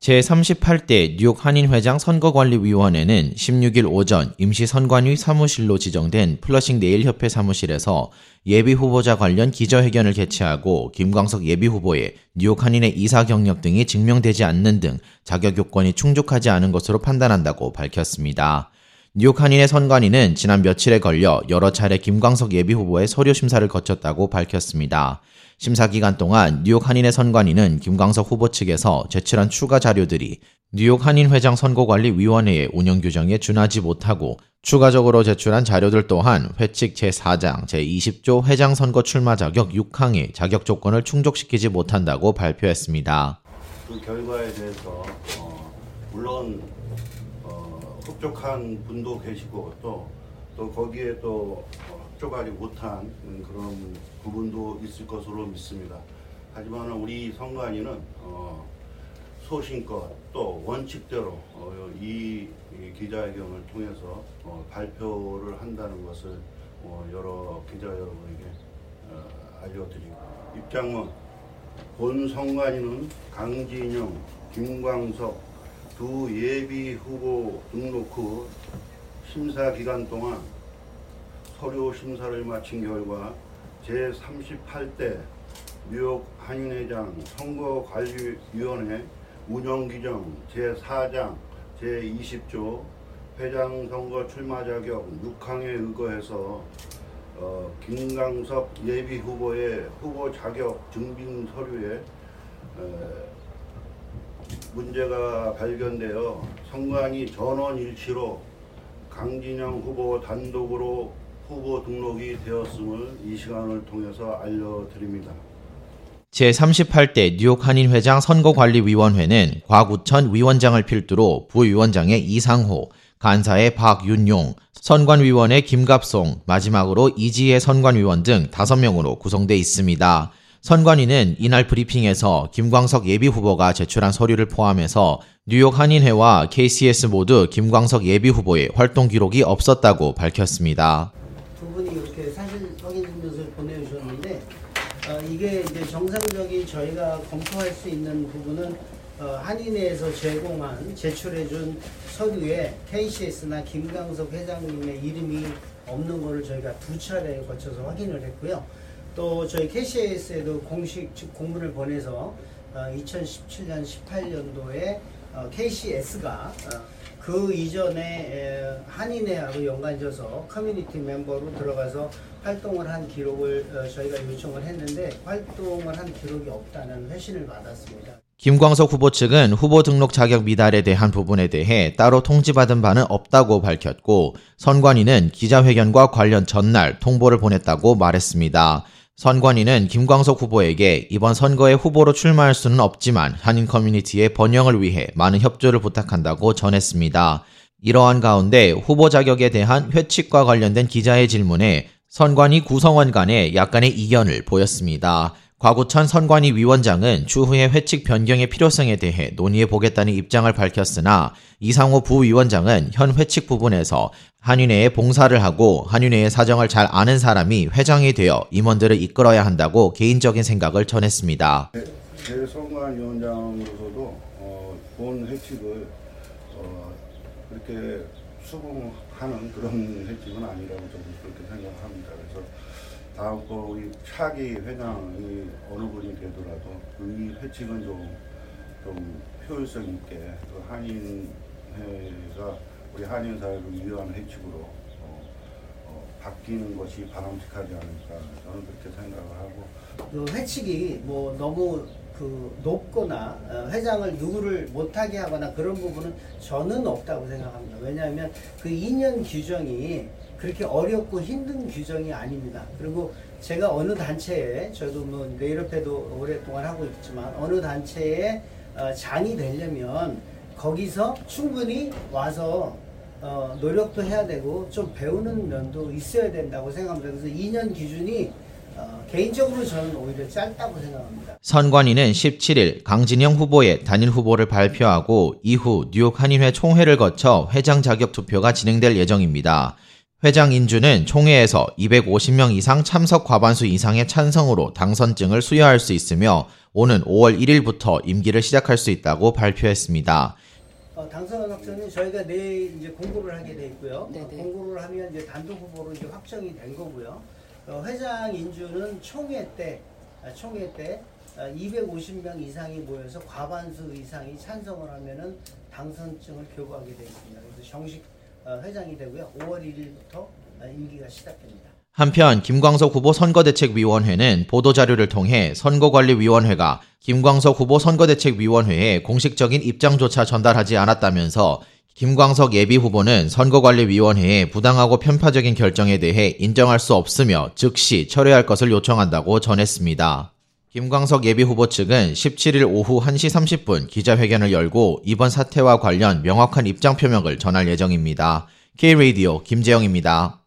제38대 뉴욕 한인회장 선거관리위원회는 16일 오전 임시선관위 사무실로 지정된 플러싱 네일협회 사무실에서 예비 후보자 관련 기자회견을 개최하고 김광석 예비 후보의 뉴욕 한인의 이사 경력 등이 증명되지 않는 등 자격 요건이 충족하지 않은 것으로 판단한다고 밝혔습니다. 뉴욕 한인의 선관위는 지난 며칠에 걸려 여러 차례 김광석 예비 후보의 서류 심사를 거쳤다고 밝혔습니다. 심사 기간 동안 뉴욕 한인의 선관위는 김광석 후보 측에서 제출한 추가 자료들이 뉴욕 한인 회장 선거관리위원회의 운영 규정에 준하지 못하고 추가적으로 제출한 자료들 또한 회칙 제4장 제20조 회장 선거 출마 자격 6항의 자격 조건을 충족시키지 못한다고 발표했습니다. 그 결과에 대해서 어, 물론 흡족한 분도 계시고 또, 또 거기에 또 합족하지 못한 그런 부분도 있을 것으로 믿습니다. 하지만 우리 선관위는 어, 소신껏 또 원칙대로 어, 이, 이 기자회견을 통해서 어, 발표를 한다는 것을 어, 여러 기자 여러분에게 어, 알려드리고 입장문 본 선관위는 강진영, 김광석, 두 예비 후보 등록 후 심사 기간 동안 서류 심사를 마친 결과 제38대 뉴욕 한인회장 선거관리위원회 운영규정 제4장 제20조 회장 선거 출마 자격 6항에 의거해서 어, 김강석 예비 후보의 후보 자격 증빙 서류에 에, 문제가 발견되어 선관위 전원 일치로 강진영 후보 단독으로 후보 등록이 되었음을 이 시간을 통해서 알려드립니다. 제38대 뉴욕 한인회장 선거관리위원회는 과구천 위원장을 필두로 부위원장의 이상호, 간사의 박윤용, 선관위원의 김갑송, 마지막으로 이지혜 선관위원 등 5명으로 구성돼 있습니다. 선관위는 이날 브리핑에서 김광석 예비 후보가 제출한 서류를 포함해서 뉴욕 한인회와 KCS 모두 김광석 예비 후보의 활동 기록이 없었다고 밝혔습니다. 두 분이 이렇게 사실 확인 증명서를 보내주셨는데 어, 이게 이제 정상적인 저희가 검토할 수 있는 부분은 어, 한인회에서 제공한 제출해준 서류에 KCS나 김광석 회장님의 이름이 없는 것을 저희가 두 차례 거쳐서 확인을 했고요. 또 저희 KCS에도 공식 공문을 보내서 2017년 18년도에 KCS가 그 이전에 한인회하고 연관져서 커뮤니티 멤버로 들어가서 활동을 한 기록을 어, 저희가 요청을 했는데 활동을 한 기록이 없다는 회신을 받았습니다. 김광석 후보 측은 후보 등록 자격 미달에 대한 부분에 대해 따로 통지받은 바는 없다고 밝혔고 선관위는 기자회견과 관련 전날 통보를 보냈다고 말했습니다. 선관위는 김광석 후보에게 이번 선거에 후보로 출마할 수는 없지만 한인 커뮤니티의 번영을 위해 많은 협조를 부탁한다고 전했습니다. 이러한 가운데 후보 자격에 대한 회칙과 관련된 기자의 질문에 선관위 구성원 간에 약간의 이견을 보였습니다. 과구천 선관위 위원장은 추후에 회칙 변경의 필요성에 대해 논의해 보겠다는 입장을 밝혔으나 이상호 부위원장은 현 회칙 부분에서 한윤회에 봉사를 하고 한윤회의 사정을 잘 아는 사람이 회장이 되어 임원들을 이끌어야 한다고 개인적인 생각을 전했습니다. 제 선관위원장으로서도 어, 본 회칙을 어, 그렇게 수긍하는 그런 회칙은 아니라고 저는 그렇게 생각합니다. 그래서 다음번 우리 차기 회장이 어느 분이 되더라도 이 회칙은 좀, 좀 효율성 있게 그 한인회가 우리 한인 사회를 위한 회칙으로 어, 어, 바뀌는 것이 바람직하지 않을까 저는 그렇게 생각을 하고 그 회칙이 뭐 너무 그 높거나 어, 회장을 누구를 못하게 하거나 그런 부분은 저는 없다고 생각합니다. 왜냐하면 그 2년 규정이 그렇게 어렵고 힘든 규정이 아닙니다. 그리고 제가 어느 단체에 저도 뭐 내일협회도 오랫동안 하고 있지만 어느 단체에 어, 장이 되려면 거기서 충분히 와서 어, 노력도 해야 되고 좀 배우는 면도 있어야 된다고 생각합니다. 그래서 2년 기준이 어, 개인적으로 저는 오히려 짧다고 생각합니다. 선관위는 17일 강진영 후보의 단일 후보를 발표하고 이후 뉴욕 한인회 총회를 거쳐 회장 자격 투표가 진행될 예정입니다. 회장 인주는 총회에서 250명 이상 참석 과반수 이상의 찬성으로 당선증을 수여할 수 있으며 오는 5월 1일부터 임기를 시작할 수 있다고 발표했습니다. 어, 당선 확정은 저희가 내일 이제 공고를 하게 돼 있고요. 네네. 어, 공고를 하면 이제 단독 후보로 이제 확정이 된 거고요. 어, 회장 인주는 총회 때 아, 총회 때 아, 250명 이상이 모여서 과반수 이상이 찬성을 하면은 당선증을 교부하게 돼 있습니다. 그래서 정식 어, 회장이 되고요. 5월 1일부터 아, 임기가 시작됩니다. 한편 김광석 후보 선거대책위원회는 보도자료를 통해 선거관리위원회가 김광석 후보 선거대책위원회에 공식적인 입장조차 전달하지 않았다면서 김광석 예비 후보는 선거관리위원회의 부당하고 편파적인 결정에 대해 인정할 수 없으며 즉시 철회할 것을 요청한다고 전했습니다. 김광석 예비후보 측은 17일 오후 1시 30분 기자회견을 열고 이번 사태와 관련 명확한 입장 표명을 전할 예정입니다. K-Radio 김재영입니다.